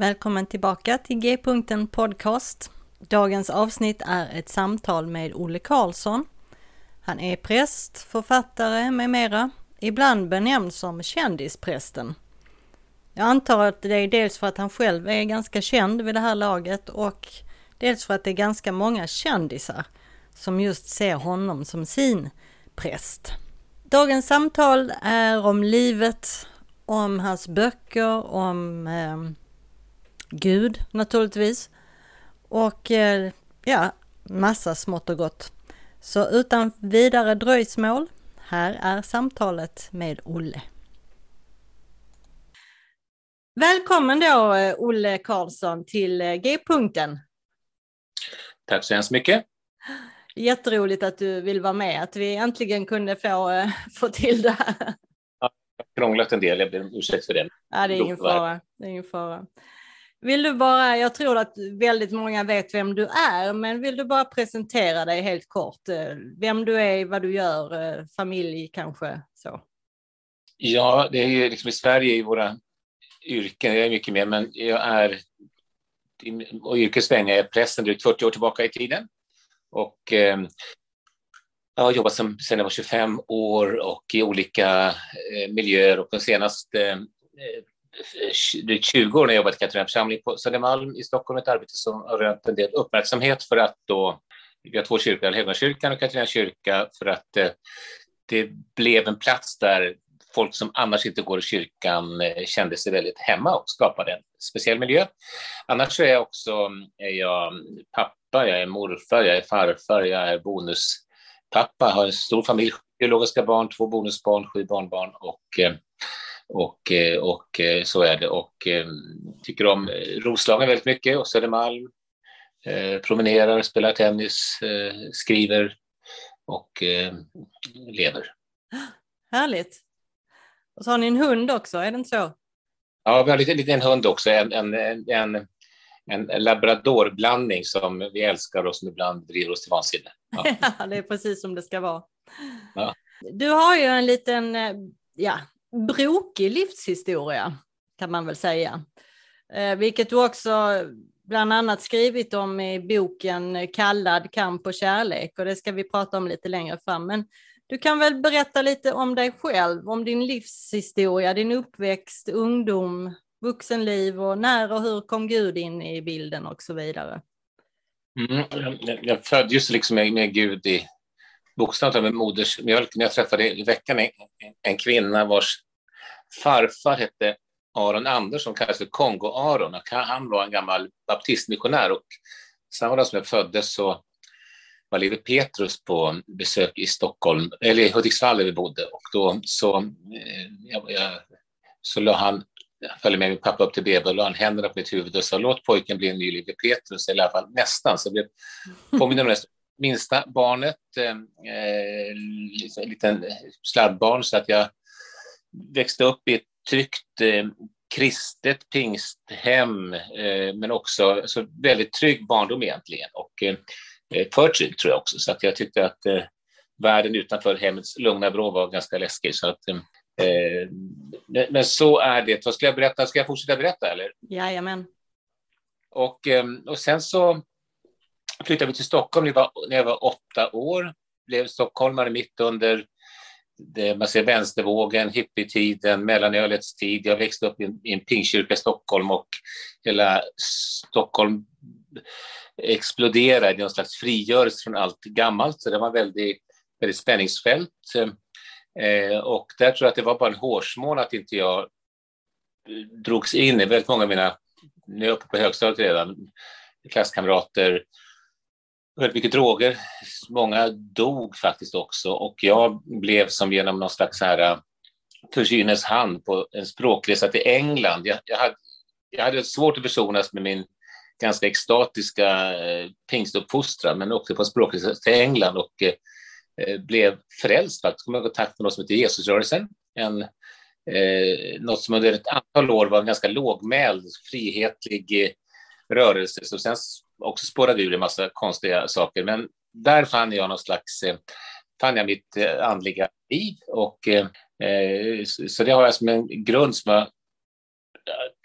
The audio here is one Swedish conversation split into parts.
Välkommen tillbaka till G-punkten Podcast. Dagens avsnitt är ett samtal med Olle Karlsson. Han är präst, författare med mera, ibland benämnd som kändisprästen. Jag antar att det är dels för att han själv är ganska känd vid det här laget och dels för att det är ganska många kändisar som just ser honom som sin präst. Dagens samtal är om livet, om hans böcker, om eh, Gud naturligtvis. Och eh, ja, massa smått och gott. Så utan vidare dröjsmål, här är samtalet med Olle. Välkommen då eh, Olle Karlsson till eh, G-punkten. Tack så hemskt mycket. Jätteroligt att du vill vara med, att vi äntligen kunde få, få till det här. Ja, jag har krånglat en del, jag ber om ursäkt för det. Ja, det är ingen fara. Det är ingen fara. Vill du bara, jag tror att väldigt många vet vem du är, men vill du bara presentera dig helt kort? Eh, vem du är, vad du gör, eh, familj kanske så? Ja, det är ju liksom i Sverige i våra yrken, jag är mycket mer, men jag är och yrkesväg är prästen drygt 40 år tillbaka i tiden. Och eh, jag har jobbat som, sedan jag var 25 år och i olika eh, miljöer och de senaste eh, drygt 20 år när jag jobbat i Katarina församling på Södermalm i Stockholm, ett arbete som har rönt en del uppmärksamhet för att då, vi har två kyrkor, Allhelgonakyrkan och Katarina kyrka, för att eh, det blev en plats där folk som annars inte går i kyrkan eh, kände sig väldigt hemma och skapade en speciell miljö. Annars så är jag också är jag pappa, jag är morfar, jag är farfar, jag är bonuspappa, har en stor familj, biologiska barn, två bonusbarn, sju barnbarn och eh, och, eh, och eh, så är det. Och eh, tycker om Roslagen väldigt mycket och Södermalm. Promenerar, spelar tennis, skriver och lever. Härligt. Och så har ni en hund också, är det inte så? Ja, vi har en liten hund också, en, en, en, en labradorblandning som vi älskar och som ibland driver oss till vansinne. Ja. ja, det är precis som det ska vara. Ja. Du har ju en liten ja, brokig livshistoria kan man väl säga. Eh, vilket du också bland annat skrivit om i boken Kallad kamp och kärlek och det ska vi prata om lite längre fram. Men du kan väl berätta lite om dig själv, om din livshistoria, din uppväxt, ungdom, vuxenliv och när och hur kom Gud in i bilden och så vidare. Mm, jag föddes liksom med, med Gud i bokstavligt med modersmjölk när jag träffade i veckan en, en kvinna vars farfar hette Aron Andersson, kallades för Kongo-Aron. Han var en gammal baptistmissionär och samma dag som jag föddes så var Lewi Petrus på besök i Stockholm, eller i Hudiksvall där vi bodde och då så, eh, jag, jag, så la han jag följde med min pappa upp till BB och la han händerna på mitt huvud och sa låt pojken bli en ny Lewi Petrus, eller i alla fall nästan. Så jag blev påmind om det minsta barnet, eh, eh liten sladdbarn, så att jag växte upp i ett tryggt eh, kristet pingsthem, eh, men också alltså, väldigt trygg barndom egentligen och eh, eh, för trygg tror jag också, så att jag tyckte att eh, världen utanför hemmets lugna vrå var ganska läskig. Så att, eh, men så är det. Vad ska jag berätta? Ska jag fortsätta berätta? Eller? Jajamän. Och, och sen så flyttade vi till Stockholm när jag var, när jag var åtta år. Blev stockholmare mitt under det, man ser vänstervågen, hippietiden, mellanölets tid. Jag växte upp i en, i en pingkyrka i Stockholm och hela Stockholm exploderade i någon slags frigörelse från allt gammalt. Så det var väldigt, väldigt spänningsfält. Eh, och där tror jag att det var bara en hårsmån att inte jag drogs in i väldigt många av mina, nu är jag uppe på högstadiet redan, klasskamrater, väldigt mycket droger. Många dog faktiskt också och jag blev som genom någon slags här eh, försynes hand på en språkresa till England. Jag, jag, hade, jag hade svårt att försonas med min ganska extatiska eh, pingstuppfostran, men åkte på en språkresa till England och eh, eh blev frälst faktiskt. Kom i kontakt med något som heter Jesusrörelsen, en eh, något som under ett antal år var en ganska lågmäld, frihetlig eh, rörelse, som sen också spårade ur en massa konstiga saker. Men där fann jag någon slags, eh, fann jag mitt eh, andliga liv och eh, så det har jag som en grund som jag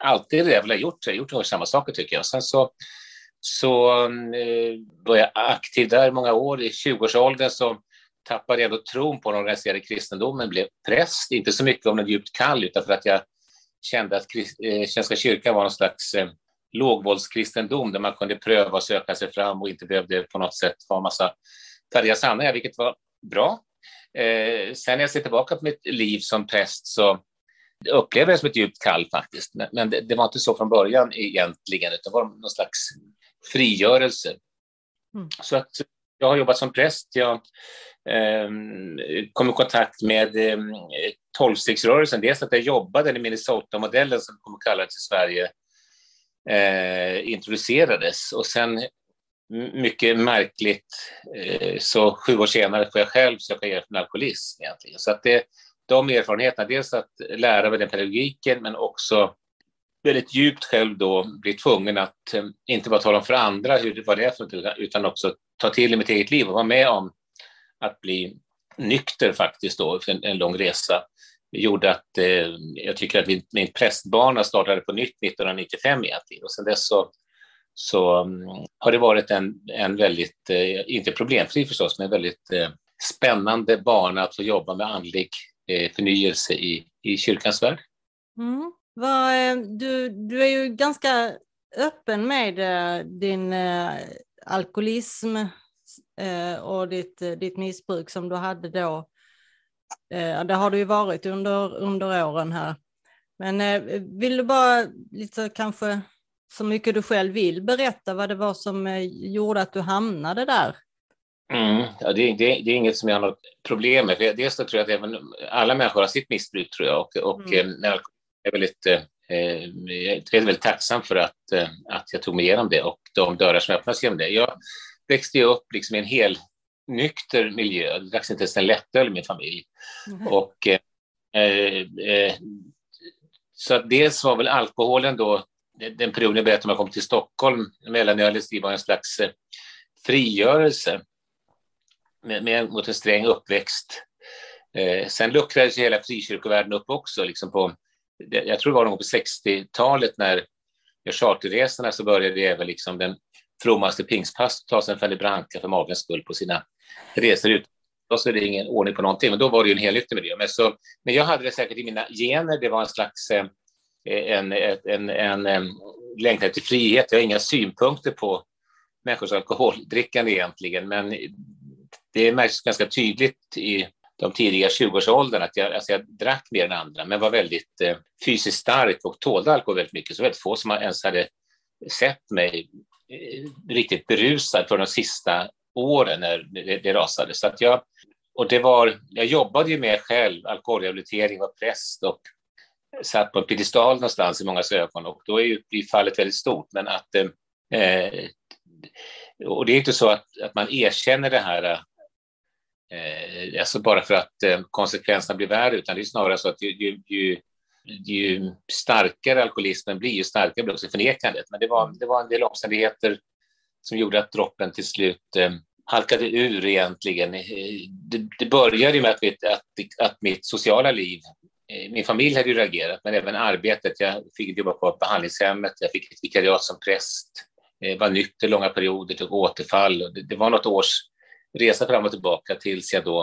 alltid det jag har gjort. Jag har gjort samma saker tycker jag. Sen så, så var jag aktiv där många år. I 20-årsåldern så tappade jag då tron på den organiserade kristendomen, blev präst, inte så mycket om den djupt kall, utan för att jag kände att Svenska kyrkan var någon slags eh, lågvåldskristendom där man kunde pröva och söka sig fram och inte behövde på något sätt ha massa färdiga sanningar, vilket var bra. Eh, sen när jag ser tillbaka på mitt liv som präst så upplever jag det som ett djupt kall faktiskt, men, men det, det, var inte så från början egentligen, utan det var någon slags frigörelse. Mm. Så att jag har jobbat som präst, jag eh, kom i kontakt med eh, tolvstegsrörelsen. Dels att jag jobbade i Minnesota-modellen som kommer kallades i Sverige eh, introducerades och sen mycket märkligt eh, så sju år senare får jag själv söka hjälp med alkoholism egentligen. Så att det, de erfarenheterna, dels att lära mig den pedagogiken men också väldigt djupt själv då bli tvungen att eh, inte bara tala om för andra hur, vad det är för något, utan också ta till i mitt eget liv och vara med om att bli nykter faktiskt då för en, en lång resa gjorde att eh, jag tycker att min, min prästbana startade på nytt 1995 egentligen och sen dess så, så um, har det varit en, en väldigt, eh, inte problemfri förstås, men väldigt eh, spännande bana att få jobba med andlig eh, förnyelse i, i kyrkans värld. Mm. Va, eh, du, du är ju ganska öppen med eh, din eh, alkoholism eh, och ditt, ditt missbruk som du hade då det har det ju varit under, under åren här. Men eh, vill du bara lite kanske så mycket du själv vill berätta vad det var som eh, gjorde att du hamnade där? Mm, ja, det, det, det, är inget som jag har något problem med. Dels tror jag att även, alla människor har sitt missbruk tror jag och, och mm. jag är väldigt, eh, jag är väldigt tacksam för att, att jag tog mig igenom det och de dörrar som öppnades genom det. Jag växte upp liksom i en hel nykter miljö. Det dracks inte ens en lättöl i min familj. Mm. Och, eh, eh, så att dels var väl alkoholen då, den perioden jag berättade om jag kom till Stockholm, mellanölets tid var en slags eh, frigörelse med, med, mot en sträng uppväxt. Eh, sen luckrades hela frikyrkovärlden upp också. Liksom på, jag tror det var någon på 60-talet när charterresorna så började även liksom den frommaste pingstpastoren Fanny Branca för magens skull på sina reser ut. Då så är det ingen ordning på någonting, men då var det ju en helnykter miljö. Men, så, men jag hade det säkert i mina gener. Det var en slags eh, en, en, en, en, en längtan till frihet. Jag har inga synpunkter på människors alkoholdrickande egentligen, men det märks ganska tydligt i de tidiga 20-årsåldern att jag, alltså jag drack mer än andra, men var väldigt eh, fysiskt stark och tålde alkohol väldigt mycket. Så väldigt få som ens hade sett mig eh, riktigt berusad för de sista åren när det, det rasade. Så att jag, och det var, jag jobbade ju med själv, alkoholrehabilitering, var präst och satt på en piedestal någonstans i många ögon och då är ju fallet väldigt stort. Men att, eh, och det är inte så att, att man erkänner det här eh, alltså bara för att eh, konsekvenserna blir värre, utan det är snarare så att ju, ju, ju, ju starkare alkoholismen blir, ju starkare blir också förnekandet. Men det var, det var en del omständigheter som gjorde att droppen till slut eh, halkade ur egentligen. Eh, det, det började med att, att, att mitt sociala liv, eh, min familj hade ju reagerat, men även arbetet. Jag fick jobba på behandlingshemmet, jag fick ett vikariat som präst, eh, var nykter långa perioder, tog återfall. Det, det var något års resa fram och tillbaka tills jag då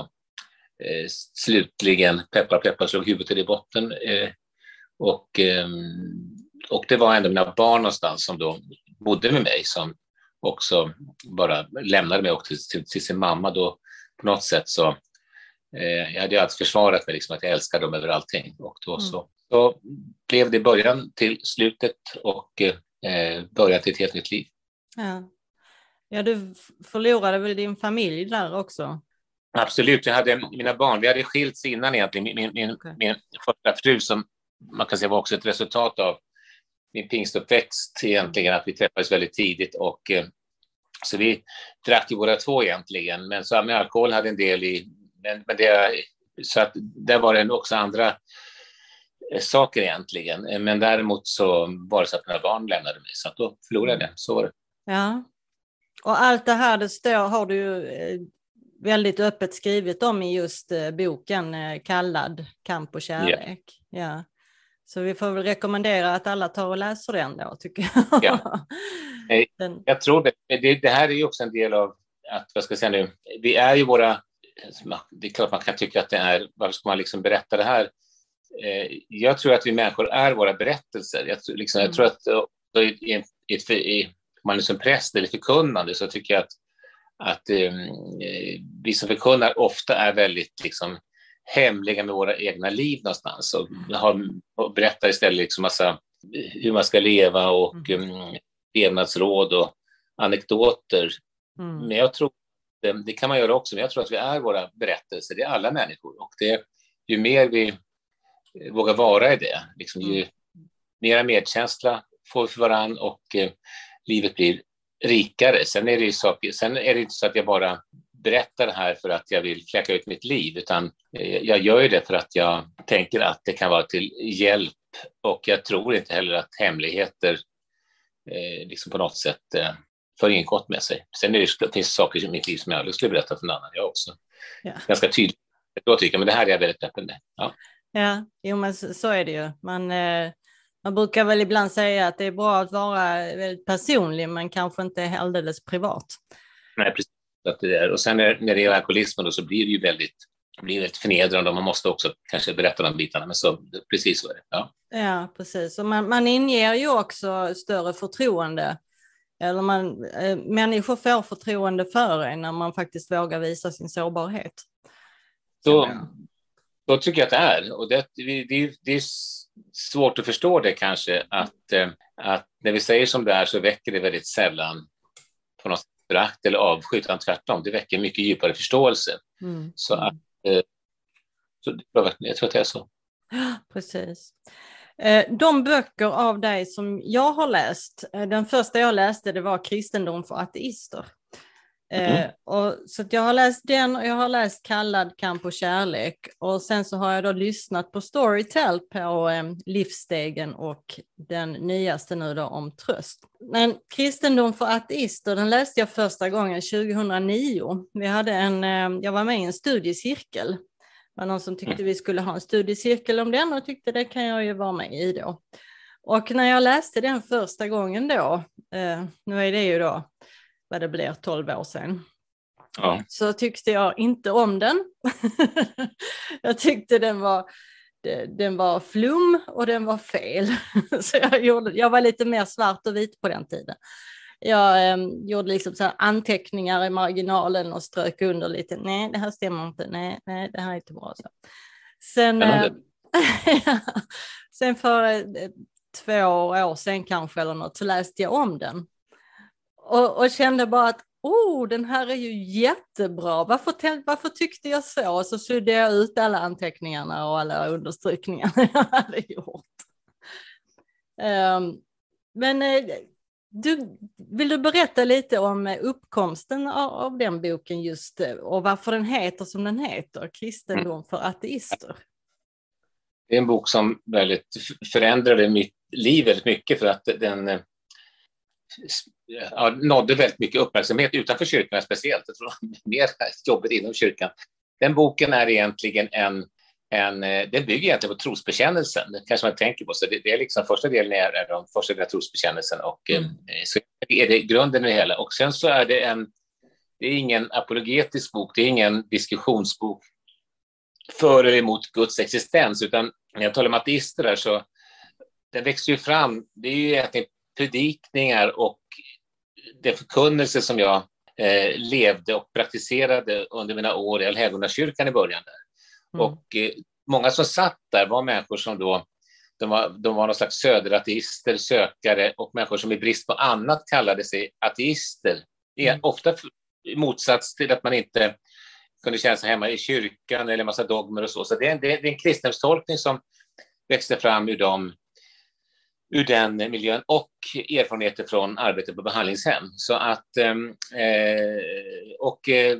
eh, slutligen, peppar peppar, slog huvudet i botten. Eh, och, eh, och det var ändå mina barn någonstans som då bodde med mig som också bara lämnade mig och till, till, sin mamma. Då på något sätt så eh, jag hade alltid försvarat mig liksom att jag älskar dem över allting och då mm. så, så blev det början till slutet och eh, början till ett helt nytt liv. Ja. ja, du förlorade väl din familj där också? Absolut, jag hade mina barn, vi hade skilts innan egentligen. Min, min, okay. min första fru som man kan säga var också ett resultat av min pingstuppväxt egentligen, att vi träffades väldigt tidigt och eh, så vi drack ju båda två egentligen, men så med alkohol hade en del i, men, men det, så att där var det också andra eh, saker egentligen. Eh, men däremot så var det så att mina barn lämnade mig, så att då förlorade jag. Så var det. Ja. Och allt det här det står, har du ju väldigt öppet skrivit om i just boken kallad Kamp och kärlek. Ja. ja. Så vi får väl rekommendera att alla tar och läser den då, tycker jag. Ja. Den... Jag tror det. det. det. här är ju också en del av att, vad ska jag säga nu, vi är ju våra, det är klart man kan tycka att det är, varför ska man liksom berätta det här? Eh, jag tror att vi människor är våra berättelser. Jag, liksom, jag tror att i, i, i, i man är som präst eller förkunnande så tycker jag att, att um, vi som förkunnar ofta är väldigt liksom, hemliga med våra egna liv någonstans och, mm. har, och berättar istället liksom massa hur man ska leva och mm. um, levnadsråd och anekdoter. Mm. Men jag tror, det, det, kan man göra också, men jag tror att vi är våra berättelser, det är alla människor och det, ju mer vi vågar vara i det, liksom, ju mm. mera medkänsla får vi för varandra och eh, livet blir rikare. Sen är det ju saker, sen är det inte så att jag bara berättar det här för att jag vill fläcka ut mitt liv, utan eh, jag gör det för att jag tänker att det kan vara till hjälp och jag tror inte heller att hemligheter eh, liksom på något sätt eh, för inget gott med sig. Sen är det, det finns saker i mitt liv som jag aldrig skulle berätta för någon annan. Jag också ja. ganska tydligt då tycker jag, men det här är jag väldigt öppen med. Ja, ja jo, men så, så är det ju. Man, eh, man brukar väl ibland säga att det är bra att vara väldigt personlig, men kanske inte alldeles privat. Nej, precis. Att det är. Och sen när, när det gäller alkoholismen då, så blir det ju väldigt, blir väldigt förnedrande och man måste också kanske berätta de bitarna. Men så, precis så är det. Ja, ja precis. Och man, man inger ju också större förtroende. Eller man, äh, människor får förtroende för en när man faktiskt vågar visa sin sårbarhet. Så, så tycker jag att det är. Och det, det, det är svårt att förstå det kanske, att, eh, att när vi säger som det är så väcker det väldigt sällan på något förakt eller avsky, utan tvärtom, det väcker mycket djupare förståelse. Mm. Så att, eh, så, jag tror att det är så. Precis. Eh, de böcker av dig som jag har läst, eh, den första jag läste det var Kristendom för ateister. Mm. Eh, och, så jag har läst den och jag har läst Kallad kamp och kärlek och sen så har jag då lyssnat på Storytel på eh, Livsstegen och den nyaste nu då om tröst. Men Kristendom för ateister den läste jag första gången 2009. Vi hade en, eh, jag var med i en studiecirkel. Det var någon som tyckte vi skulle ha en studiecirkel om den och tyckte det kan jag ju vara med i då. Och när jag läste den första gången då, eh, nu är det ju då vad det blir 12 år sedan. Ja. Så tyckte jag inte om den. jag tyckte den var, den var flum och den var fel. så jag, gjorde, jag var lite mer svart och vit på den tiden. Jag eh, gjorde liksom så anteckningar i marginalen och strök under lite. Nej, det här stämmer inte. Nej, nej det här är inte bra. Så. Sen, eh, sen för eh, två år sedan kanske eller något så läste jag om den och, och kände bara att oh, den här är ju jättebra. Varför, varför tyckte jag så? Och så sydde jag ut alla anteckningarna och alla understrykningar jag hade gjort. Um, men eh, du, vill du berätta lite om eh, uppkomsten av, av, den boken just eh, och varför den heter som den heter, Kristendom för ateister? Det är en bok som väldigt förändrade mitt liv väldigt mycket för att den ja, nådde väldigt mycket uppmärksamhet utanför kyrkan speciellt. Jag tror mer jobbet inom kyrkan. Den boken är egentligen en, en eh, den bygger egentligen på trosbekännelsen, det kanske man tänker på. Så det, det är liksom första delen är, är de första delen trosbekännelsen och eh, mm. så är det grunden i det hela. Och sen så är det en, det är ingen apologetisk bok, det är ingen diskussionsbok. för eller emot Guds existens, utan när jag talar om ateister där så den växer ju fram, det är ju egentligen predikningar och den förkunnelse som jag eh, levde och praktiserade under mina år i Allhelgonakyrkan i början. Där. Mm. Och eh, många som satt där var människor som då de var, de var någon slags söderateister, sökare och människor som i brist på annat kallade sig ateister. Mm. Ofta i motsats till att man inte kunde känna sig hemma i kyrkan eller en massa dogmer och så. Så det är en, det är en kristendomstolkning som växte fram ur, dem, ur den miljön och erfarenheter från arbetet på behandlingshem. Så att, ehm, eh, och eh,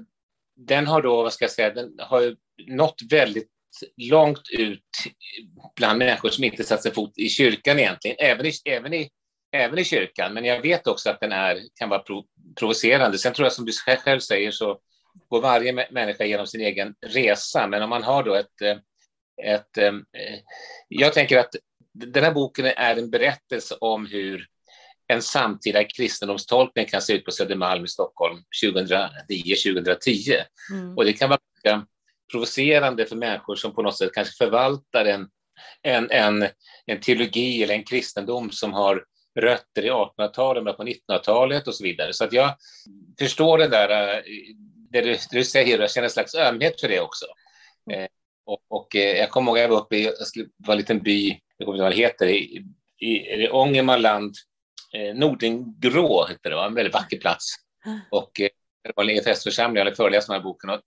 den har då, vad ska jag säga, den har nått väldigt långt ut bland människor som inte satt sig fot i kyrkan egentligen, även i, även i, även i kyrkan. Men jag vet också att den är, kan vara prov, provocerande. Sen tror jag som du själv säger så går varje människa genom sin egen resa. Men om man har då ett, eh, ett... Eh, eh, jag tänker att den här boken är en berättelse om hur en samtida kristendomstolkning kan se ut på Södermalm i Stockholm 2009-2010. Mm. Och det kan vara provocerande för människor som på något sätt kanske förvaltar en, en, en, en teologi eller en kristendom som har rötter i 1800-talet, på 1900-talet och så vidare. Så att jag förstår det där, eh, det du, det du säger, jag känner en slags ömhet för det också. Eh, och, och eh, jag kommer ihåg att jag var uppe i, jag skulle, var en liten by, jag kommer inte ihåg vad det heter, i, i, i Ångermanland, eh, Nordingrå heter det, var en väldigt vacker plats. Och eh, det var en EFS-församling, jag hade föreläst den här boken. Och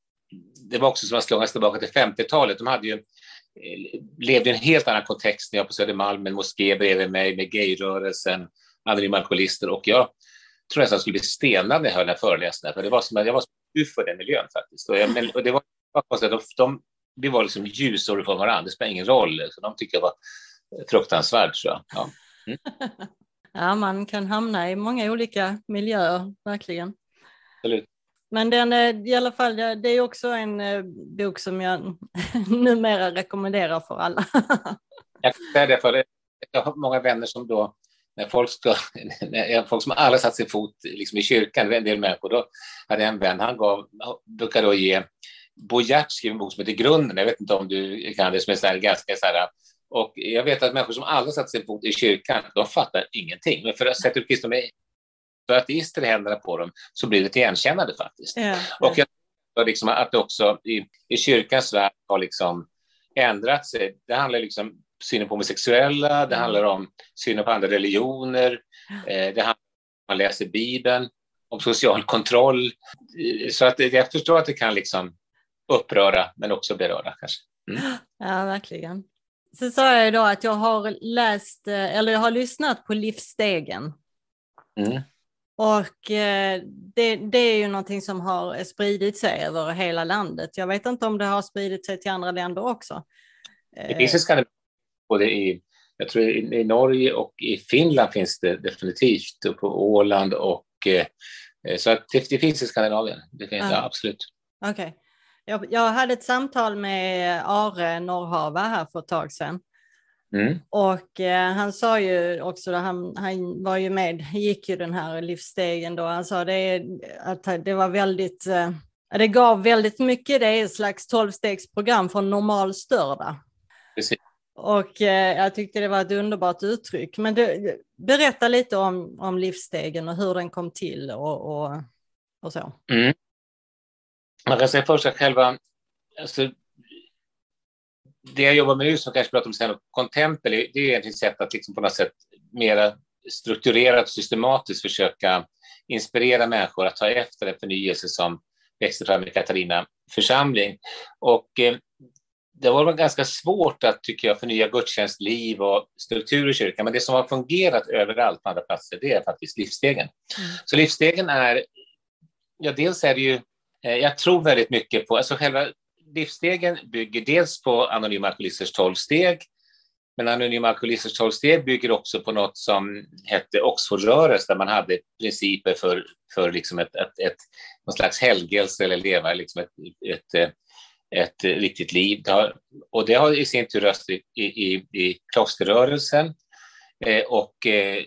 det var också som att slungas tillbaka till 50-talet. De hade ju, eh, levde i en helt annan kontext när jag på Södermalm, en moské bredvid mig med gayrörelsen, anonyma alkoholister och jag. Tror nästan jag skulle bli stenad när jag hörde den här föreläsningen, för det var som att jag var så för den miljön faktiskt. Och, jag, men, och det var de, de, vi var liksom ljusår från varandra, det spelar ingen roll, så de tyckte jag var fruktansvärt tror jag. Ja. Mm. ja, man kan hamna i många olika miljöer, verkligen. Absolut. Men den är i alla fall, det är också en eh, bok som jag numera rekommenderar för alla. jag kan säga det, för jag har många vänner som då, när folk, ska, när folk som aldrig satt sin fot liksom i kyrkan, en del människor, då hade jag en vän, han gav, brukade då ge Bo Gert skrev en bok som heter Grunden, jag vet inte om du kan det, som är så här, ganska så här, och jag vet att människor som aldrig satt sin fot i kyrkan, de fattar ingenting. Men för att sätta upp Kristus för ateister i händerna på dem så blir det ett igenkännande faktiskt. Ja, Och jag tror liksom att det också i, i kyrkans värld har liksom ändrat sig. Det handlar liksom synen på homosexuella, det handlar om synen på andra religioner, eh, det handlar om man läser Bibeln, om social kontroll. Så att jag förstår att det kan liksom uppröra men också beröra kanske. Mm. Ja, verkligen. Så sa jag då att jag har läst, eh, eller jag har lyssnat på Livsstegen. Mm. Och eh, det, det, är ju någonting som har spridit sig över hela landet. Jag vet inte om det har spridit sig till andra länder också. Det finns i Skandinavien, både i, jag tror i, i, Norge och i Finland finns det definitivt, och på Åland och eh, så att det, det, finns i Skandinavien. Det finns, ja, absolut. Okej. Okay. Jag, jag hade ett samtal med Are Norrhava här för ett tag sedan Mm. Och eh, han sa ju också, han, han var ju med, gick ju den här livsstegen då, han sa det, att det var väldigt, eh, det gav väldigt mycket, det är ett slags tolvstegsprogram för normalstörda. Precis. Och eh, jag tyckte det var ett underbart uttryck. Men du, berätta lite om, om livsstegen och hur den kom till och, och, och så. Mm. Man kan säga först att själva, alltså, det jag jobbar med nu, som kanske pratar om sen, Contempel, det är egentligen ett sätt att liksom på något sätt mera strukturerat, systematiskt försöka inspirera människor att ta efter en förnyelse som växte fram i Katarina församling. Och eh, det var ganska svårt att, tycker jag, förnya gudstjänstliv och struktur i kyrkan, men det som har fungerat överallt på andra platser, det är faktiskt livsstegen. Mm. Så livsstegen är, ja, dels är det ju, Eh, jag tror väldigt mycket på, alltså själva livsstegen bygger dels på Anonyma Alkoholisters 12 steg, men Anonyma Alkoholisters 12 steg bygger också på något som hette Oxfordrörelsen, där man hade principer för, för liksom ett, ett, ett, någon slags helgelse eller leva liksom ett, ett, ett, ett riktigt liv. Det har, och det har i sin tur röst i, i, i klosterrörelsen. Eh, och eh,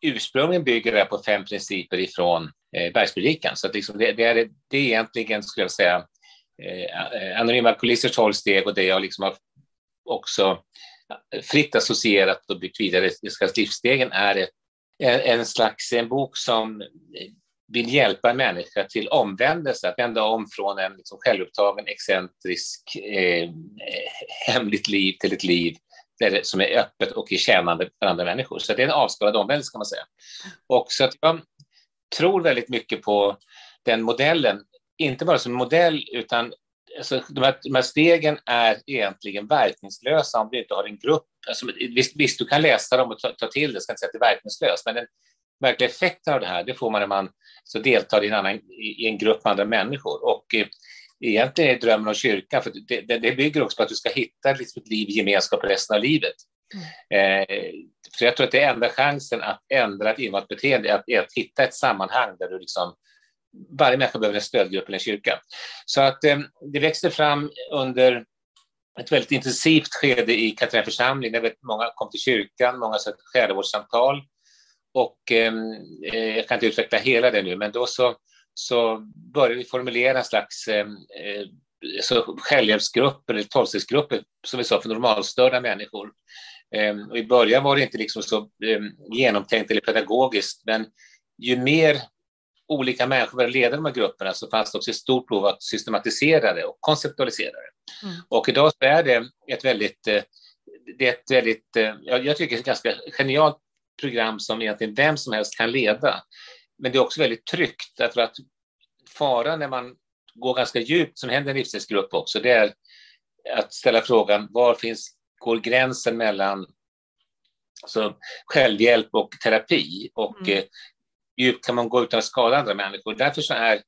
ursprungligen bygger det på fem principer ifrån eh, Bergspredikan. Så att liksom det, det, är, det är egentligen, skulle jag säga, eh, Anonyma Alkoholisters tolv steg och det jag liksom har också fritt associerat och byggt vidare i livsstegen är ett, en slags en bok som vill hjälpa en människa till omvändelse, att vända om från en liksom självupptagen, excentrisk, eh, hemligt liv till ett liv där, som är öppet och i tjänande för andra människor. Så det är en avskalad omvändelse kan man säga. Och så att jag tror väldigt mycket på den modellen, inte bara som modell utan alltså, de, här, de här stegen är egentligen verkningslösa om du inte har en grupp. Alltså, visst, visst, du kan läsa dem och ta, ta till det, ska inte säga att det är verkningslöst, men den verkliga effekten av det här, det får man när man så deltar i en, annan, i en grupp med andra människor. Och eh, egentligen är drömmen om kyrkan, för det, det, det, bygger också på att du ska hitta liksom ett liv i gemenskap resten av livet. Mm. Eh, för jag tror att det är enda chansen att ändra ett invant beteende, att, är att hitta ett sammanhang där du liksom varje människa behöver en stödgrupp eller en kyrka. Så att eh, det växte fram under ett väldigt intensivt skede i Katarina församling. Där många kom till kyrkan, många sökte själavårdssamtal. Och eh, eh, jag kan inte utveckla hela det nu, men då så, så började vi formulera en slags eh, eh så självhjälpsgrupper eller tolvstegsgrupper, som vi sa, för normalstörda människor. Eh, och I början var det inte liksom så eh, genomtänkt eller pedagogiskt, men ju mer olika människor började leda de här grupperna så fanns det också ett stort behov att systematisera det och konceptualisera det. Mm. Och idag så är det ett väldigt, eh, det är ett väldigt, eh, jag tycker ett ganska genialt program som egentligen vem som helst kan leda. Men det är också väldigt tryggt därför att faran när man går ganska djupt, som händer i en livsstilsgrupp också, det är att ställa frågan var finns, går gränsen mellan alltså, självhjälp och terapi? Och mm. eh, djupt kan man gå utan att skada andra människor? Därför så är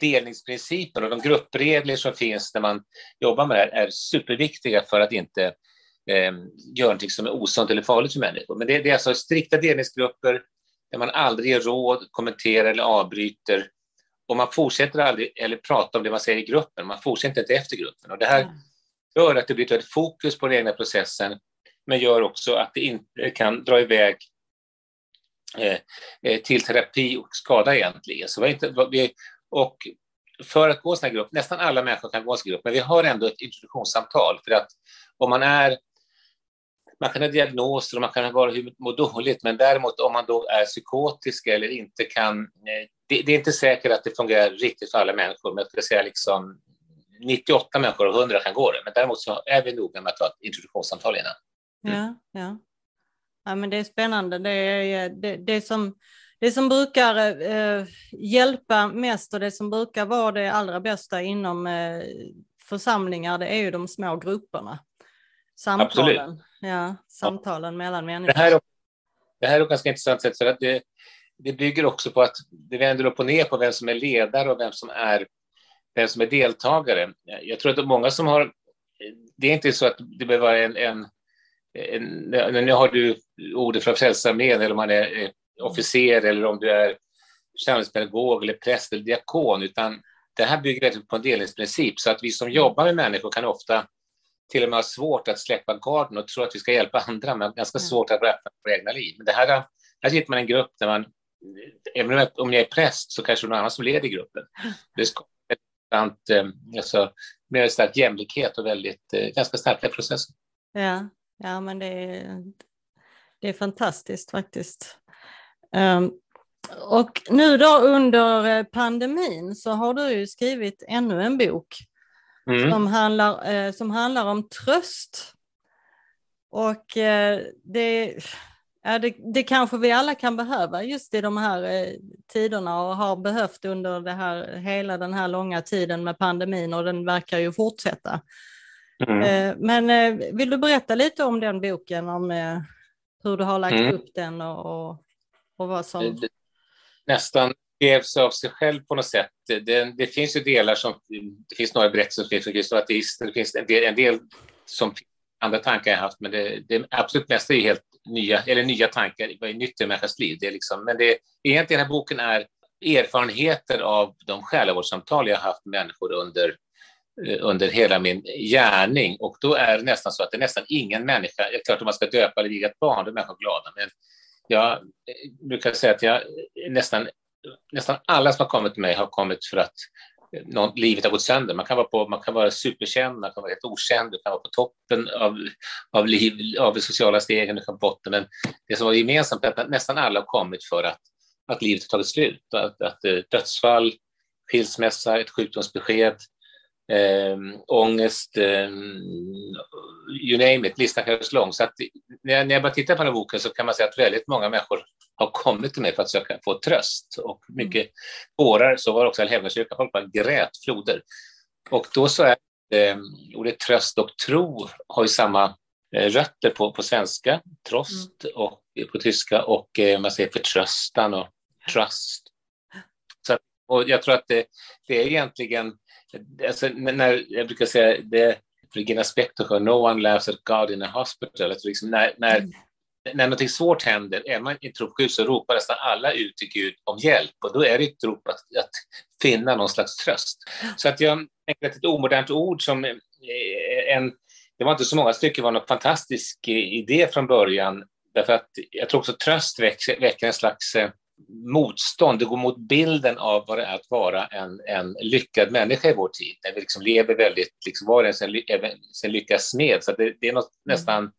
delningsprincipen och de gruppregler som finns när man jobbar med det här är superviktiga för att inte eh, göra någonting som är osunt eller farligt för människor. Men det, det är alltså strikta delningsgrupper där man aldrig ger råd, kommenterar eller avbryter och man fortsätter aldrig eller prata om det man säger i gruppen, man fortsätter inte efter gruppen. Och det här mm gör att det blir ett fokus på den egna processen, men gör också att det inte kan dra iväg eh, eh, till terapi och skada egentligen. Så vi inte, vi, och för att gå en sån här grupp, nästan alla människor kan gå en sån grupp, men vi har ändå ett introduktionssamtal för att om man är man kan ha diagnoser och man kan vara må dåligt, men däremot om man då är psykotisk eller inte kan... Eh, det, det, är inte säkert att det fungerar riktigt för alla människor, men jag skulle säga liksom 98 människor av 100 kan gå det, men däremot så är vi noga med att ta ett introduktionssamtal innan. Mm. Ja, ja. ja, men det är spännande. Det, är, det, det som det som brukar eh, hjälpa mest och det som brukar vara det allra bästa inom eh, församlingar, det är ju de små grupperna. Samtalen, Absolut. ja, samtalen ja. mellan människor. Det här, det här är ett ganska intressant sätt, för att det, det bygger också på att det vänder upp och ner på vem som är ledare och vem som är, vem som är deltagare. Jag tror att många som har... Det är inte så att det behöver vara en, en, en nu har du ordet från Frälsararmén, eller om man är officer eller om du är samhällspedagog eller präst eller diakon, utan det här bygger på en delningsprincip, så att vi som jobbar med människor kan ofta till och med har svårt att släppa garden och tro att vi ska hjälpa andra, men ganska mm. svårt att öppna för egna liv. Men det här, här sitter man i en grupp där man, även om jag är präst så kanske det är någon annan som leder gruppen. Det skapar ett eh, alltså, med stark jämlikhet och väldigt, eh, ganska starka processer. Ja, ja men det är, det är fantastiskt faktiskt. Um, och nu då under eh, pandemin så har du ju skrivit ännu en bok mm. som, handlar, eh, som handlar om tröst. Och det, ja, det, det kanske vi alla kan behöva just i de här eh, tiderna och har behövt under det här, hela den här långa tiden med pandemin och den verkar ju fortsätta. Mm. Eh, men eh, vill du berätta lite om den boken, om eh, hur du har lagt mm. upp den och, och, och vad som... Nästan skrevs av sig själv på något sätt. Det, det, finns ju delar som, det finns några berättelser som finns för kristna ateister, det finns en del, en del som andra tankar jag haft, men det, det absolut mesta är helt nya, eller nya tankar, vad är nytt i människans liv? Det är liksom, men det, egentligen den här boken är erfarenheter av de själavårdssamtal jag haft med människor under, eh, under hela min gärning. Och då är det nästan så att det är nästan ingen människa, det är klart om man ska döpa eller viga ett barn, då är människor glada, men jag eh, brukar säga att jag eh, nästan nästan alla som har kommit till mig har kommit för att någon, livet har gått sönder. Man kan, vara på, man kan vara superkänd, man kan vara helt okänd, du kan vara på toppen av, av, liv, av de sociala stegen, du kan vara på botten. Men det som var gemensamt är att nästan alla har kommit för att, att livet har tagit slut. Att, att eh, dödsfall, skilsmässa, ett sjukdomsbesked, eh, ångest, eh, you name it, listan kan göras lång. Så att när, jag, när jag bara tittar på den här boken så kan man säga att väldigt många människor har kommit till mig för att söka få tröst och mycket tårar. Så var det också i Helgakyrkan, folk bara grät floder. Och då så är eh, ordet tröst och tro har ju samma eh, rötter på, på svenska, trost, mm. och på tyska och eh, man säger förtröstan och trust. Så, och jag tror att det, det är egentligen, alltså, när jag brukar säga det, Regina Spektor no one laughs at God in a hospital, alltså liksom när, när mm. när något svårt händer, är man tror på Gud, så ropar nästan alla ut till Gud om hjälp. Och då är det ett rop att, att finna någon slags tröst. Så att jag tänker att ett omodernt ord som eh, en, det var inte så många stycken, var något fantastisk eh, idé från början, därför att jag tror också tröst väcker, väcker en slags eh, motstånd, det går mot bilden av vad det är att vara en, en lyckad människa i vår tid, när vi liksom lever väldigt, liksom var och en sen, lyckas med, så det, det, är något mm. nästan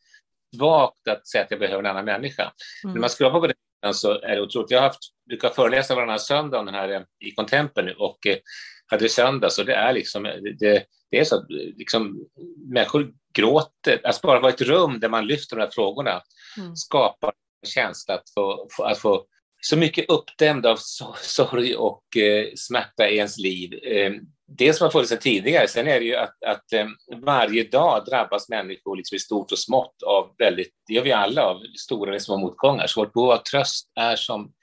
svagt att säga att jag behöver en annan människa. Mm. När man skrapar på den så är det otroligt. Jag har haft, brukar föreläsa varannan söndag om den här eh, i Contempen nu och eh, hade det söndags och det är liksom, det, det är så att liksom, människor gråter. Att bara vara i ett rum där man lyfter de här frågorna mm. skapar en känsla att få, att få så mycket uppdämd av sorg och eh, smärta i ens liv. Eh, det som har funnits sedan tidigare, sen är det ju att, att eh, varje dag drabbas människor liksom i stort och smått av väldigt, det gör vi alla, av stora och små motgångar. Så vårt behov av tröst är som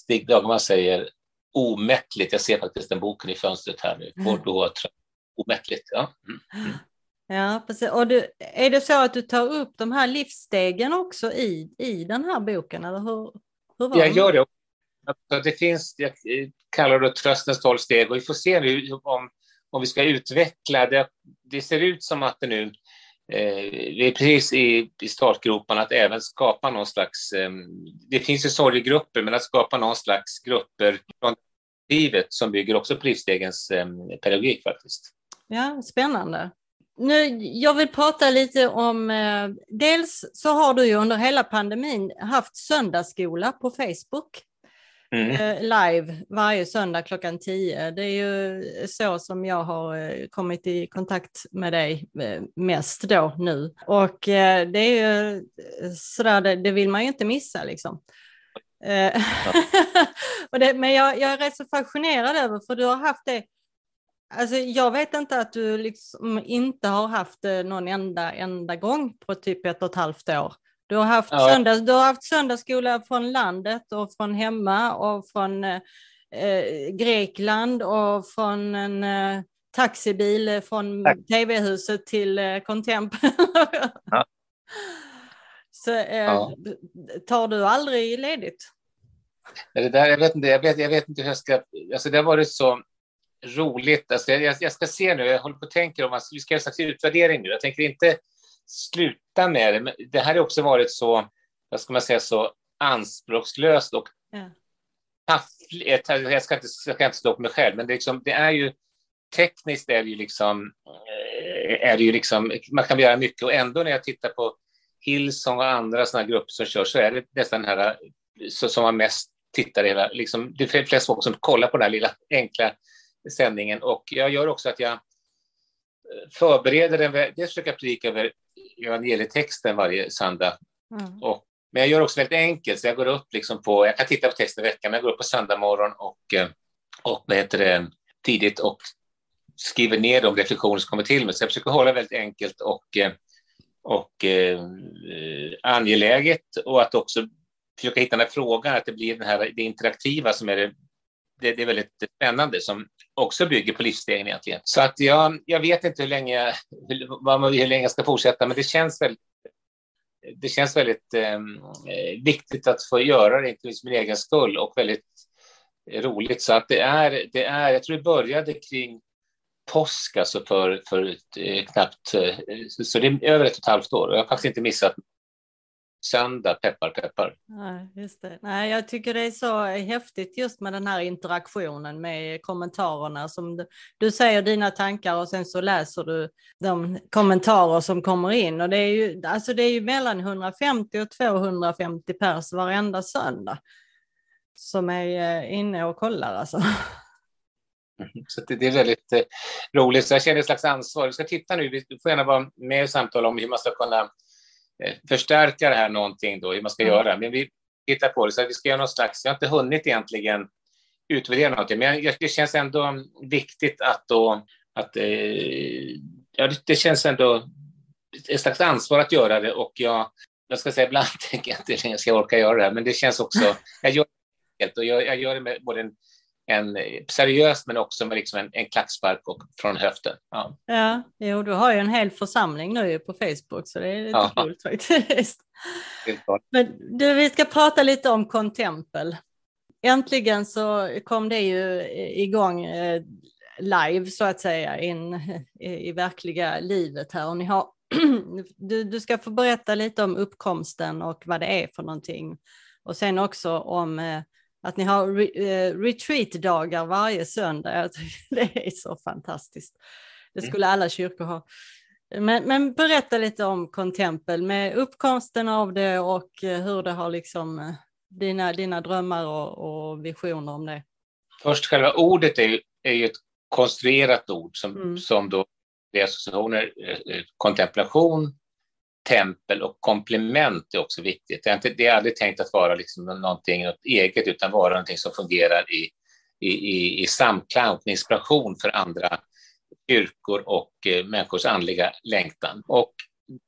Stig Dagerman säger, omättligt. Jag ser faktiskt den boken i fönstret här nu. Vårt mm. behov av tröst, omättligt. Ja. Mm. Mm. Ja, precis. Och du, är det så att du tar upp de här livsstegen också i, i den här boken? Eller hur, jag gör det. Det finns, jag kallar det tröstens tolv steg och vi får se nu om, om vi ska utveckla det. Det ser ut som att det nu eh, vi är precis i, i startgroparna att även skapa någon slags, eh, det finns ju sorgegrupper, men att skapa någon slags grupper från livet som bygger också på livsstegens eh, pedagogik faktiskt. Ja, spännande. Nu, jag vill prata lite om, eh, dels så har du ju under hela pandemin haft söndagsskola på Facebook. Mm. Eh, live varje söndag klockan 10. Det är ju så som jag har eh, kommit i kontakt med dig eh, mest då nu. Och det är ju sådär, det, det vill man ju inte missa liksom. Ja. det, men jag, jag är rätt så fascinerad över, för du har haft det Alltså, jag vet inte att du liksom inte har haft det någon enda, enda gång på typ ett och ett halvt år. Du har, haft ja. söndags, du har haft söndagsskola från landet och från hemma och från eh, Grekland och från en eh, taxibil från tv-huset till eh, Contemp. ja. Så eh, ja. tar du aldrig ledigt? Det där, jag, vet inte, jag, vet, jag vet inte hur jag ska... Alltså det har varit så roligt. Alltså jag, jag ska se nu, jag håller på att tänka om att vi ska göra en slags utvärdering nu. Jag tänker inte sluta med det. Men det här har också varit så, vad ska man säga, så anspråkslöst och ja. taffligt. Jag ska inte, jag ska inte stå på mig själv, men det är, liksom, det är ju tekniskt är det ju liksom, eh, är det ju liksom, man kan göra mycket och ändå när jag tittar på Hillsong och andra sådana grupper som kör så är det nästan den här så, som har mest tittare hela, liksom, det är flest folk som kollar på den här lilla enkla sändningen och jag gör också att jag förbereder den, dels försöker jag predika över evangelietexten varje söndag. Mm. Och, men jag gör också väldigt enkelt, så jag går upp liksom på, jag kan titta på texten i veckan, men jag går upp på söndag morgon och, eh, och vad heter det, tidigt och skriver ner de reflektioner som kommer till mig. Så jag försöker hålla väldigt enkelt och, eh, och eh, angeläget och att också försöka hitta den här frågan, att det blir den här, det interaktiva som är det, det, det är väldigt spännande som också bygger på livsstegen egentligen. Så att jag, jag vet inte hur länge, hur, hur länge jag ska fortsätta, men det känns väldigt det känns väldigt ehm, eh, viktigt att få göra det, inte minst min egen skull, och väldigt roligt. Så att det är, det är, jag tror det började kring påsk, alltså för, för eh, knappt, eh, så det är över ett och ett halvt år. och Jag har faktiskt inte missat söndag, peppar peppar. Nej, just det. Nej, jag tycker det är så häftigt just med den här interaktionen med kommentarerna som du, du säger dina tankar och sen så läser du de kommentarer som kommer in och det är ju, alltså det är ju mellan 150 och 250 pers varenda söndag som är eh, inne och kollar alltså. Så det, är väldigt eh, roligt. Så jag känner ett slags ansvar. Vi ska titta nu, du får gärna vara med och samtala om hur man ska kunna förstärka det här någonting då, hur man ska mm. göra. Men vi tittar på det, så vi ska göra någon slags, vi har inte hunnit egentligen utvärdera någonting, men det känns ändå viktigt att då, att eh, ja, det känns ändå ett slags ansvar att göra det och jag, jag ska säga ibland tänker jag inte jag ska orka göra det här, men det känns också, jag gör det, och jag, jag gör det med både en en, seriöst men också med liksom en, en klackspark och, från höften. Ja. ja, jo, du har ju en hel församling nu på Facebook så det är lite ja. coolt faktiskt. Men du, vi ska prata lite om Contempel. Äntligen så kom det ju igång eh, live så att säga in i verkliga livet här och ni har du, du ska få berätta lite om uppkomsten och vad det är för någonting och sen också om eh, att ni har re, uh, retreat-dagar varje söndag. Jag det är så fantastiskt. Det mm. skulle alla kyrkor ha. Men, men berätta lite om Contempel med uppkomsten av det och eh, hur det har liksom eh, dina, dina drömmar och, och visioner om det. Först själva ordet är är ju ett konstruerat ord som, mm. som då är associationer, kontemplation, tempel och komplement är också viktigt. Det är, inte, det är aldrig tänkt att vara liksom någonting något eget utan vara någonting som fungerar i, i, i, i samklang och inspiration för andra kyrkor och eh, människors andliga längtan. Och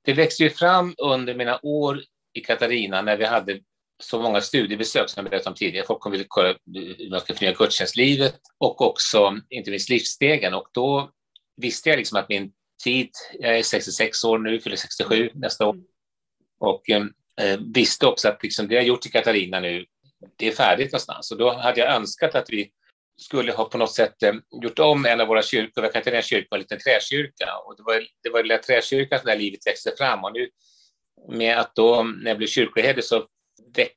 det växte ju fram under mina år i Katarina när vi hade så många studiebesök som jag berättade om tidigare. Folk kom ville kolla hur man ska förnya gudstjänstlivet och också inte minst livsstegen. Och då visste jag liksom att min tid. Jag är 66 år nu, fyller 67 nästa år. Och eh, visste också att liksom, det jag gjort i Katarina nu, det är färdigt någonstans. Och då hade jag önskat att vi skulle ha på något sätt eh, gjort om en av våra kyrkor. Katarina kyrka var en liten träkyrka och det var, det var lilla träkyrkan som där livet växte fram. Och nu med att då, när jag blev kyrkoherde så väx,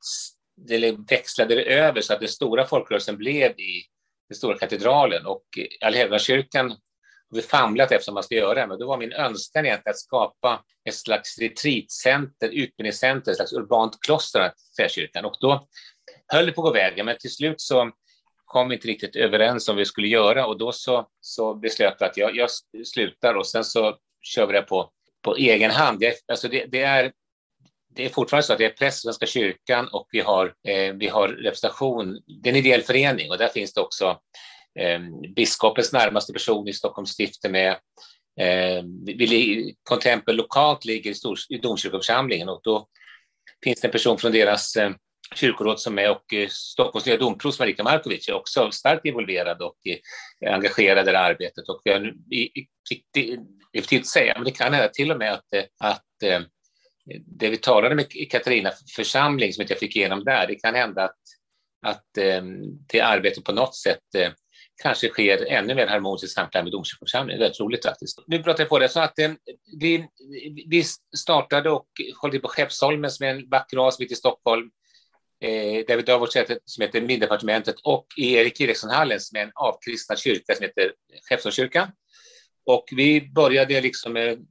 det växlade det över så att den stora folkrörelsen blev i den stora katedralen och Allhelgonakyrkan vi famlat efter vad man ska göra, men då var min önskan egentligen att skapa ett slags retreatcenter, utbildningscenter, ett slags urbant kloster för kyrkan. Och då höll det på att gå vägen, men till slut så kom vi inte riktigt överens om vad vi skulle göra och då så, så beslöt vi att jag, jag slutar och sen så kör vi det på, på egen hand. Jag, alltså det, det, är, det är fortfarande så att det är präst i Svenska kyrkan och vi har, eh, vi har representation, det är en ideell förening och där finns det också eh, biskopens närmaste person i Stockholms stift med. Eh, Contempel lokalt ligger i, stor, i domkyrkoförsamlingen och då finns det en person från deras eh, kyrkoråd som är och eh, Stockholms nya domprost Marika Markovic är också starkt involverad och eh, engagerad i det här arbetet. Och vi har, det är för tidigt att säga, men det kan hända till och med att, eh, att eh, det vi talade med Katarina församling som jag fick igenom där, det kan hända att, att ehm, det arbetet på något sätt eh, kanske sker ännu mer harmoniskt i samklang med domkyrkoförsamlingen. Väldigt roligt faktiskt. Nu pratar jag på det så att eh, vi, vi startade och höll till på Skeppsholmen som är en vacker oas mitt i Stockholm. Eh, där vi drar vårt säte som heter Middepartementet och i Erik Eriksson-hallen som är en avkristnad kyrka som heter Skeppsholmskyrkan. Och vi började liksom med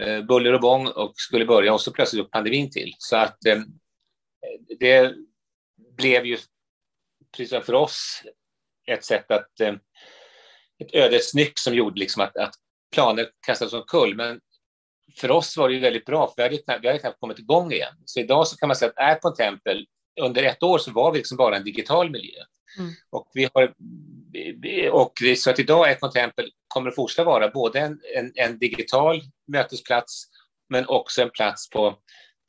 eh, buller och bång och skulle börja och så plötsligt upp pandemin till. Så att eh, det blev ju precis som för oss ett sätt att, eh, ett ödets nyck som gjorde liksom att, att planer kastades omkull. Men för oss var det ju väldigt bra, för vi hade, vi hade knappt kommit igång igen. Så idag så kan man säga att är Contempel, under ett år så var vi liksom bara en digital miljö. Mm. Och, vi har, och så att idag är Contempel, kommer att fortsätta vara både en, en, en digital mötesplats men också en plats på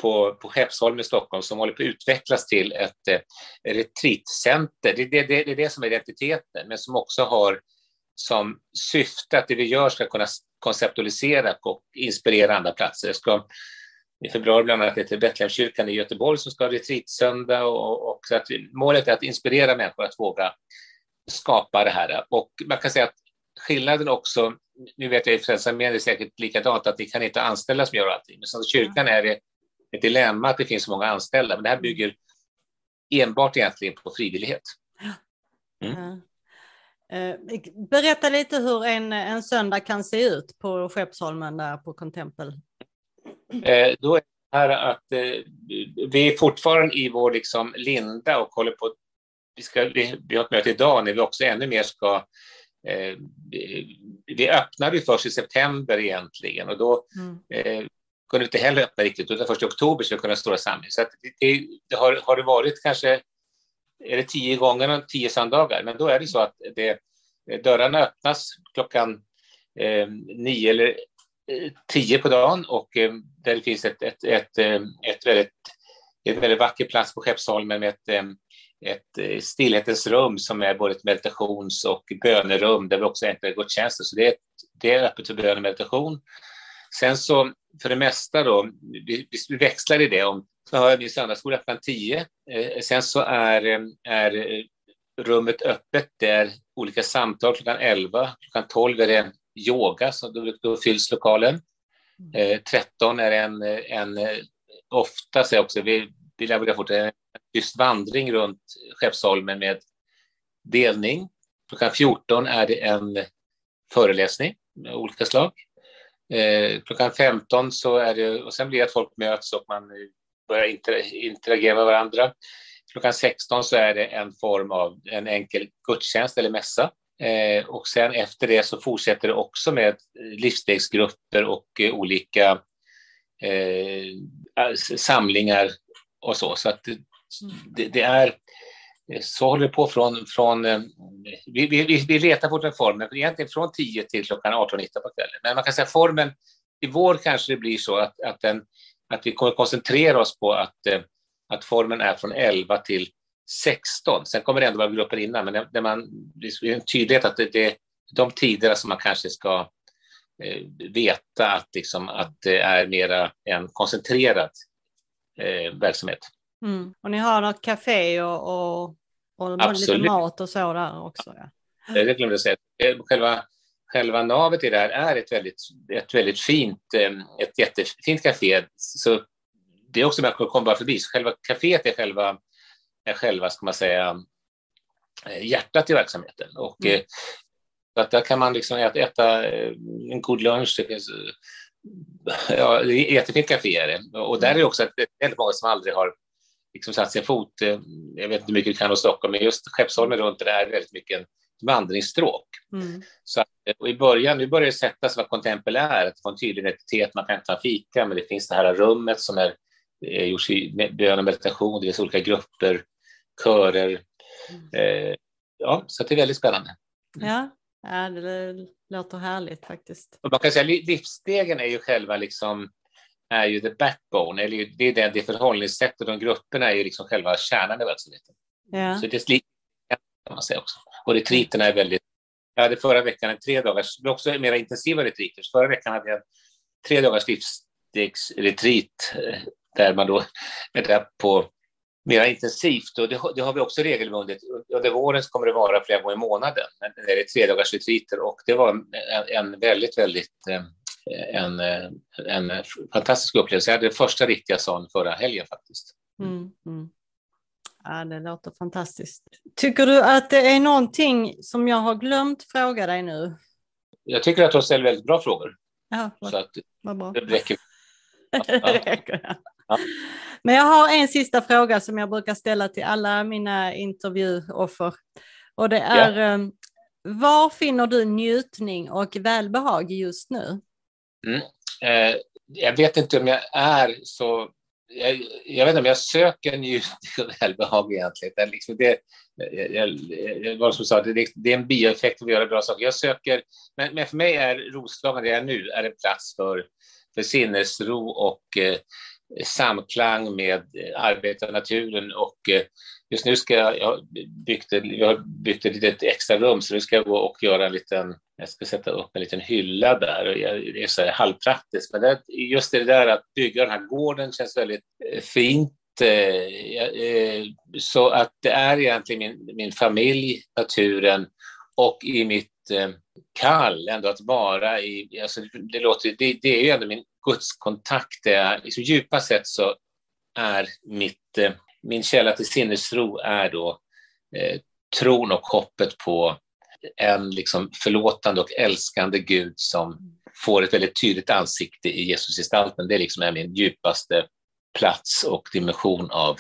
på, på Skeppsholm i Stockholm som håller på att utvecklas till ett eh, retreatcenter. Det, det, det, det är det som är identiteten, men som också har som syfte att det vi gör ska kunna konceptualisera och inspirera andra platser. Jag ska i februari bland annat till Betlehemskyrkan i Göteborg som ska ha retreatsöndag och, och så att målet är att inspirera människor att våga skapa det här. Och man kan säga att skillnaden också, nu vet jag i Frälsningsarmén är det säkert likadant, att vi kan inte anställa som gör allting, men som kyrkan är det ett dilemma att det finns så många anställda, men det här mm. bygger enbart egentligen på frivillighet. Mm. Eh, berätta lite hur en, en söndag kan se ut på Skeppsholmen där på Contempel. Eh, då är det här att eh, vi är fortfarande i vår liksom linda och håller på. Vi, ska, vi, vi har ett möte idag när vi också ännu mer ska eh, vi öppnar vi först i september egentligen och då mm kunde inte heller öppna riktigt, utan först i oktober skulle vi kunna stora samling. Så det, det, har, har det varit kanske är det tio gånger tio söndagar, men då är det så att det, dörrarna öppnas klockan eh, nio eller eh, tio på dagen och eh, där det finns ett, ett, ett, eh, ett, väldigt, ett väldigt vacker plats på Skeppsholmen med ett, eh, ett eh, stillhetens rum som är både ett meditations och bönerum där vi också ägnar gudstjänster. Så det är, det är öppet för bön och meditation. Sen så för det mesta då, vi, vi växlar i det. Om, så har jag min söndagsskola klockan 10. Eh, sen så är, är rummet öppet. där, olika samtal klockan 11. Klockan 12 är det yoga, så då, då fylls lokalen. Eh, 13 är en, en ofta säger jag också, vi, vi laborerar fort, en tyst vandring runt Skeppsholmen med delning. Klockan 14 är det en föreläsning av olika slag. Eh, klockan 15 så är det, och sen blir det att folk möts och man börjar interagera med varandra. Klockan 16 så är det en form av en enkel gudstjänst eller mässa. Eh, och sen efter det så fortsätter det också med livsstegsgrupper och eh, olika eh, samlingar och så. Så att det, det, är Eh, så håller det på från, från eh, vi, vi, vi letar fortfarande formen, egentligen från 10 till klockan 18-19 på kvällen. Men man kan säga formen, i vår kanske det blir så att, att, den, att vi kommer koncentrera oss på att, eh, att formen är från 11 till 16. Sen kommer det ändå vara grupper innan, men man, det är en tydlighet att det, är de tiderna som man kanske ska veta att, liksom, att det är mera en koncentrerad eh, verksamhet. Mm. Och ni har något café och, och och Absolut. lite mat och så där också. Ja. Det glömde jag säga. Själva, själva navet i det här är ett väldigt, ett väldigt fint, ett jättefint café. Så det är också med att komma förbi. Så själva kaféet är själva, är själva, ska man säga, eh, hjärtat i verksamheten. Och, mm. Eh, så att där kan man liksom äta, äta eh, en god lunch. Det finns, ja, det är jättefint café är det. Och där är det också väldigt många som aldrig har liksom satt sin fot. Eh, jag vet inte hur mycket du kan om Stockholm, men just Skeppsholmen runt det är väldigt mycket en vandringsstråk. Mm. Så att, och I början, nu börjar det sätta sig vad Contempel är, att få en tydlig identitet. Man kan ta en fika, men det finns det här rummet som är eh, gjorts i bön och meditation, det finns olika grupper, körer. Mm. Eh, ja, så det är väldigt spännande. Mm. Ja, ja det låter härligt faktiskt. Och man kan säga livsstegen är ju själva liksom är ju the backbone, eller det är det, det förhållningssättet, de grupperna är ju liksom själva kärnan i verksamheten. Ja. Så det kan man säga också. Och retriterna är väldigt, jag hade förra veckan en tre dagars, också mer intensiva retriter. Förra veckan hade jag en tre dagars livsstegsretreat eh, där man då är där på mer intensivt och det, det, har vi också regelbundet. Under våren kommer det vara flera gånger i månaden. Det är tre dagars retriter och det var en, en väldigt, väldigt eh, en, en fantastisk upplevelse. Jag hade första riktiga sån förra helgen faktiskt. Mm, mm. Ja, det låter fantastiskt. Tycker du att det är någonting som jag har glömt fråga dig nu? Jag tycker att du har ställt väldigt bra frågor. Ja, vad, så att vad bra. Det räcker. det räcker ja. Men jag har en sista fråga som jag brukar ställa till alla mina intervjuoffer. Och det är, ja. Ehm, var finner du njutning och välbehag just nu? Mm. Eh, jag vet inte om jag är så... Jag, jag vet inte om jag söker njutning och välbehag egentligen. Det, liksom det, jag, jag, var som sa, det, det är en bieffekt av att göra bra saker. Jag söker, men, men för mig är Roslagen, det är nu, är en plats för, för sinnesro och eh, samklang med eh, arbetet och naturen. Och eh, just nu ska jag, jag, byggt, jag har byggt ett litet extra rum, så nu ska jag gå och göra en liten jag ska sätta upp en liten hylla där och det är så här halvpraktiskt. Men det, just det där att bygga den här gården känns väldigt eh, fint. Eh, eh, så att det är egentligen min, min familj, naturen och i mitt kall ändå att vara i, alltså det, låter, det, det är ju ändå min gudskontakt, det är, liksom djupast sett så är mitt, min källa till sinnesro är då eh, tron och hoppet på en liksom förlåtande och älskande Gud som får ett väldigt tydligt ansikte i Jesusgestalten. Det liksom är min djupaste plats och dimension av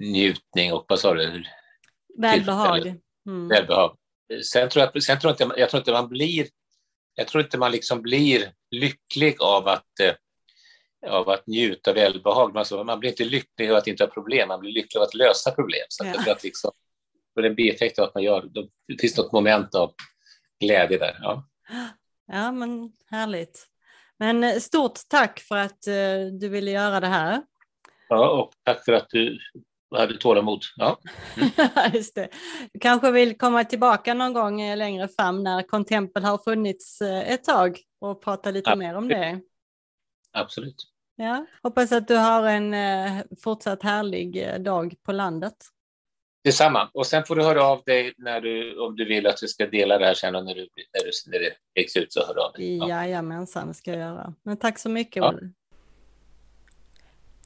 njutning och vad sa du? Välbehag. Mm. Välbehag. Sen tror jag, sen tror jag, inte, jag tror inte man blir, jag tror inte man liksom blir lycklig av att, eh, av att njuta av välbehag. Alltså, man blir inte lycklig av att inte ha problem, man blir lycklig av att lösa problem. Så ja. att, att liksom, för en bieffekt av att man gör, då finns något moment av glädje där. Ja, ja men härligt. Men eh, stort tack för att uh, du ville göra det här. Ja, och tack för att du hade tålamod. Ja. Mm. Just det. Du kanske vill komma tillbaka någon gång eh, längre fram när Contempel har funnits ett tag och prata lite Absolut. mer om det. Absolut. Ja, hoppas att du har en fortsatt härlig dag på landet. Detsamma. Och sen får du höra av dig när du, om du vill att vi ska dela det här sen och när, du, när, du, när det läggs ut så hör av dig. Ja. Jajamensan, det ska jag göra. Men tack så mycket, ja. Olle.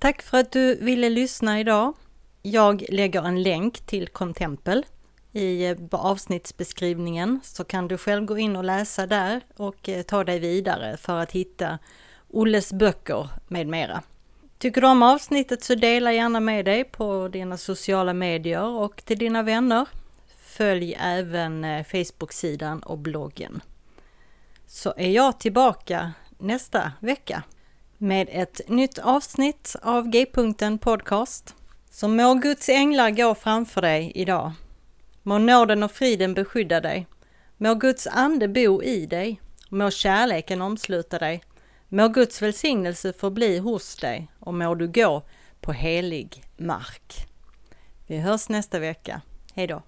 Tack för att du ville lyssna idag. Jag lägger en länk till Contempel i eh, avsnittsbeskrivningen så kan du själv gå in och läsa där och eh, ta dig vidare för att hitta Olles böcker med mera. Tycker du om avsnittet så dela gärna med dig på dina sociala medier och till dina vänner. Följ även eh, Facebook-sidan och bloggen. Så är jag tillbaka nästa vecka med ett nytt avsnitt av G-punkten Podcast. Så må Guds änglar gå framför dig idag. Må nåden och friden beskydda dig. Må Guds ande bo i dig. Må kärleken omsluta dig. Må Guds välsignelse förbli hos dig och må du gå på helig mark. Vi hörs nästa vecka. Hej då!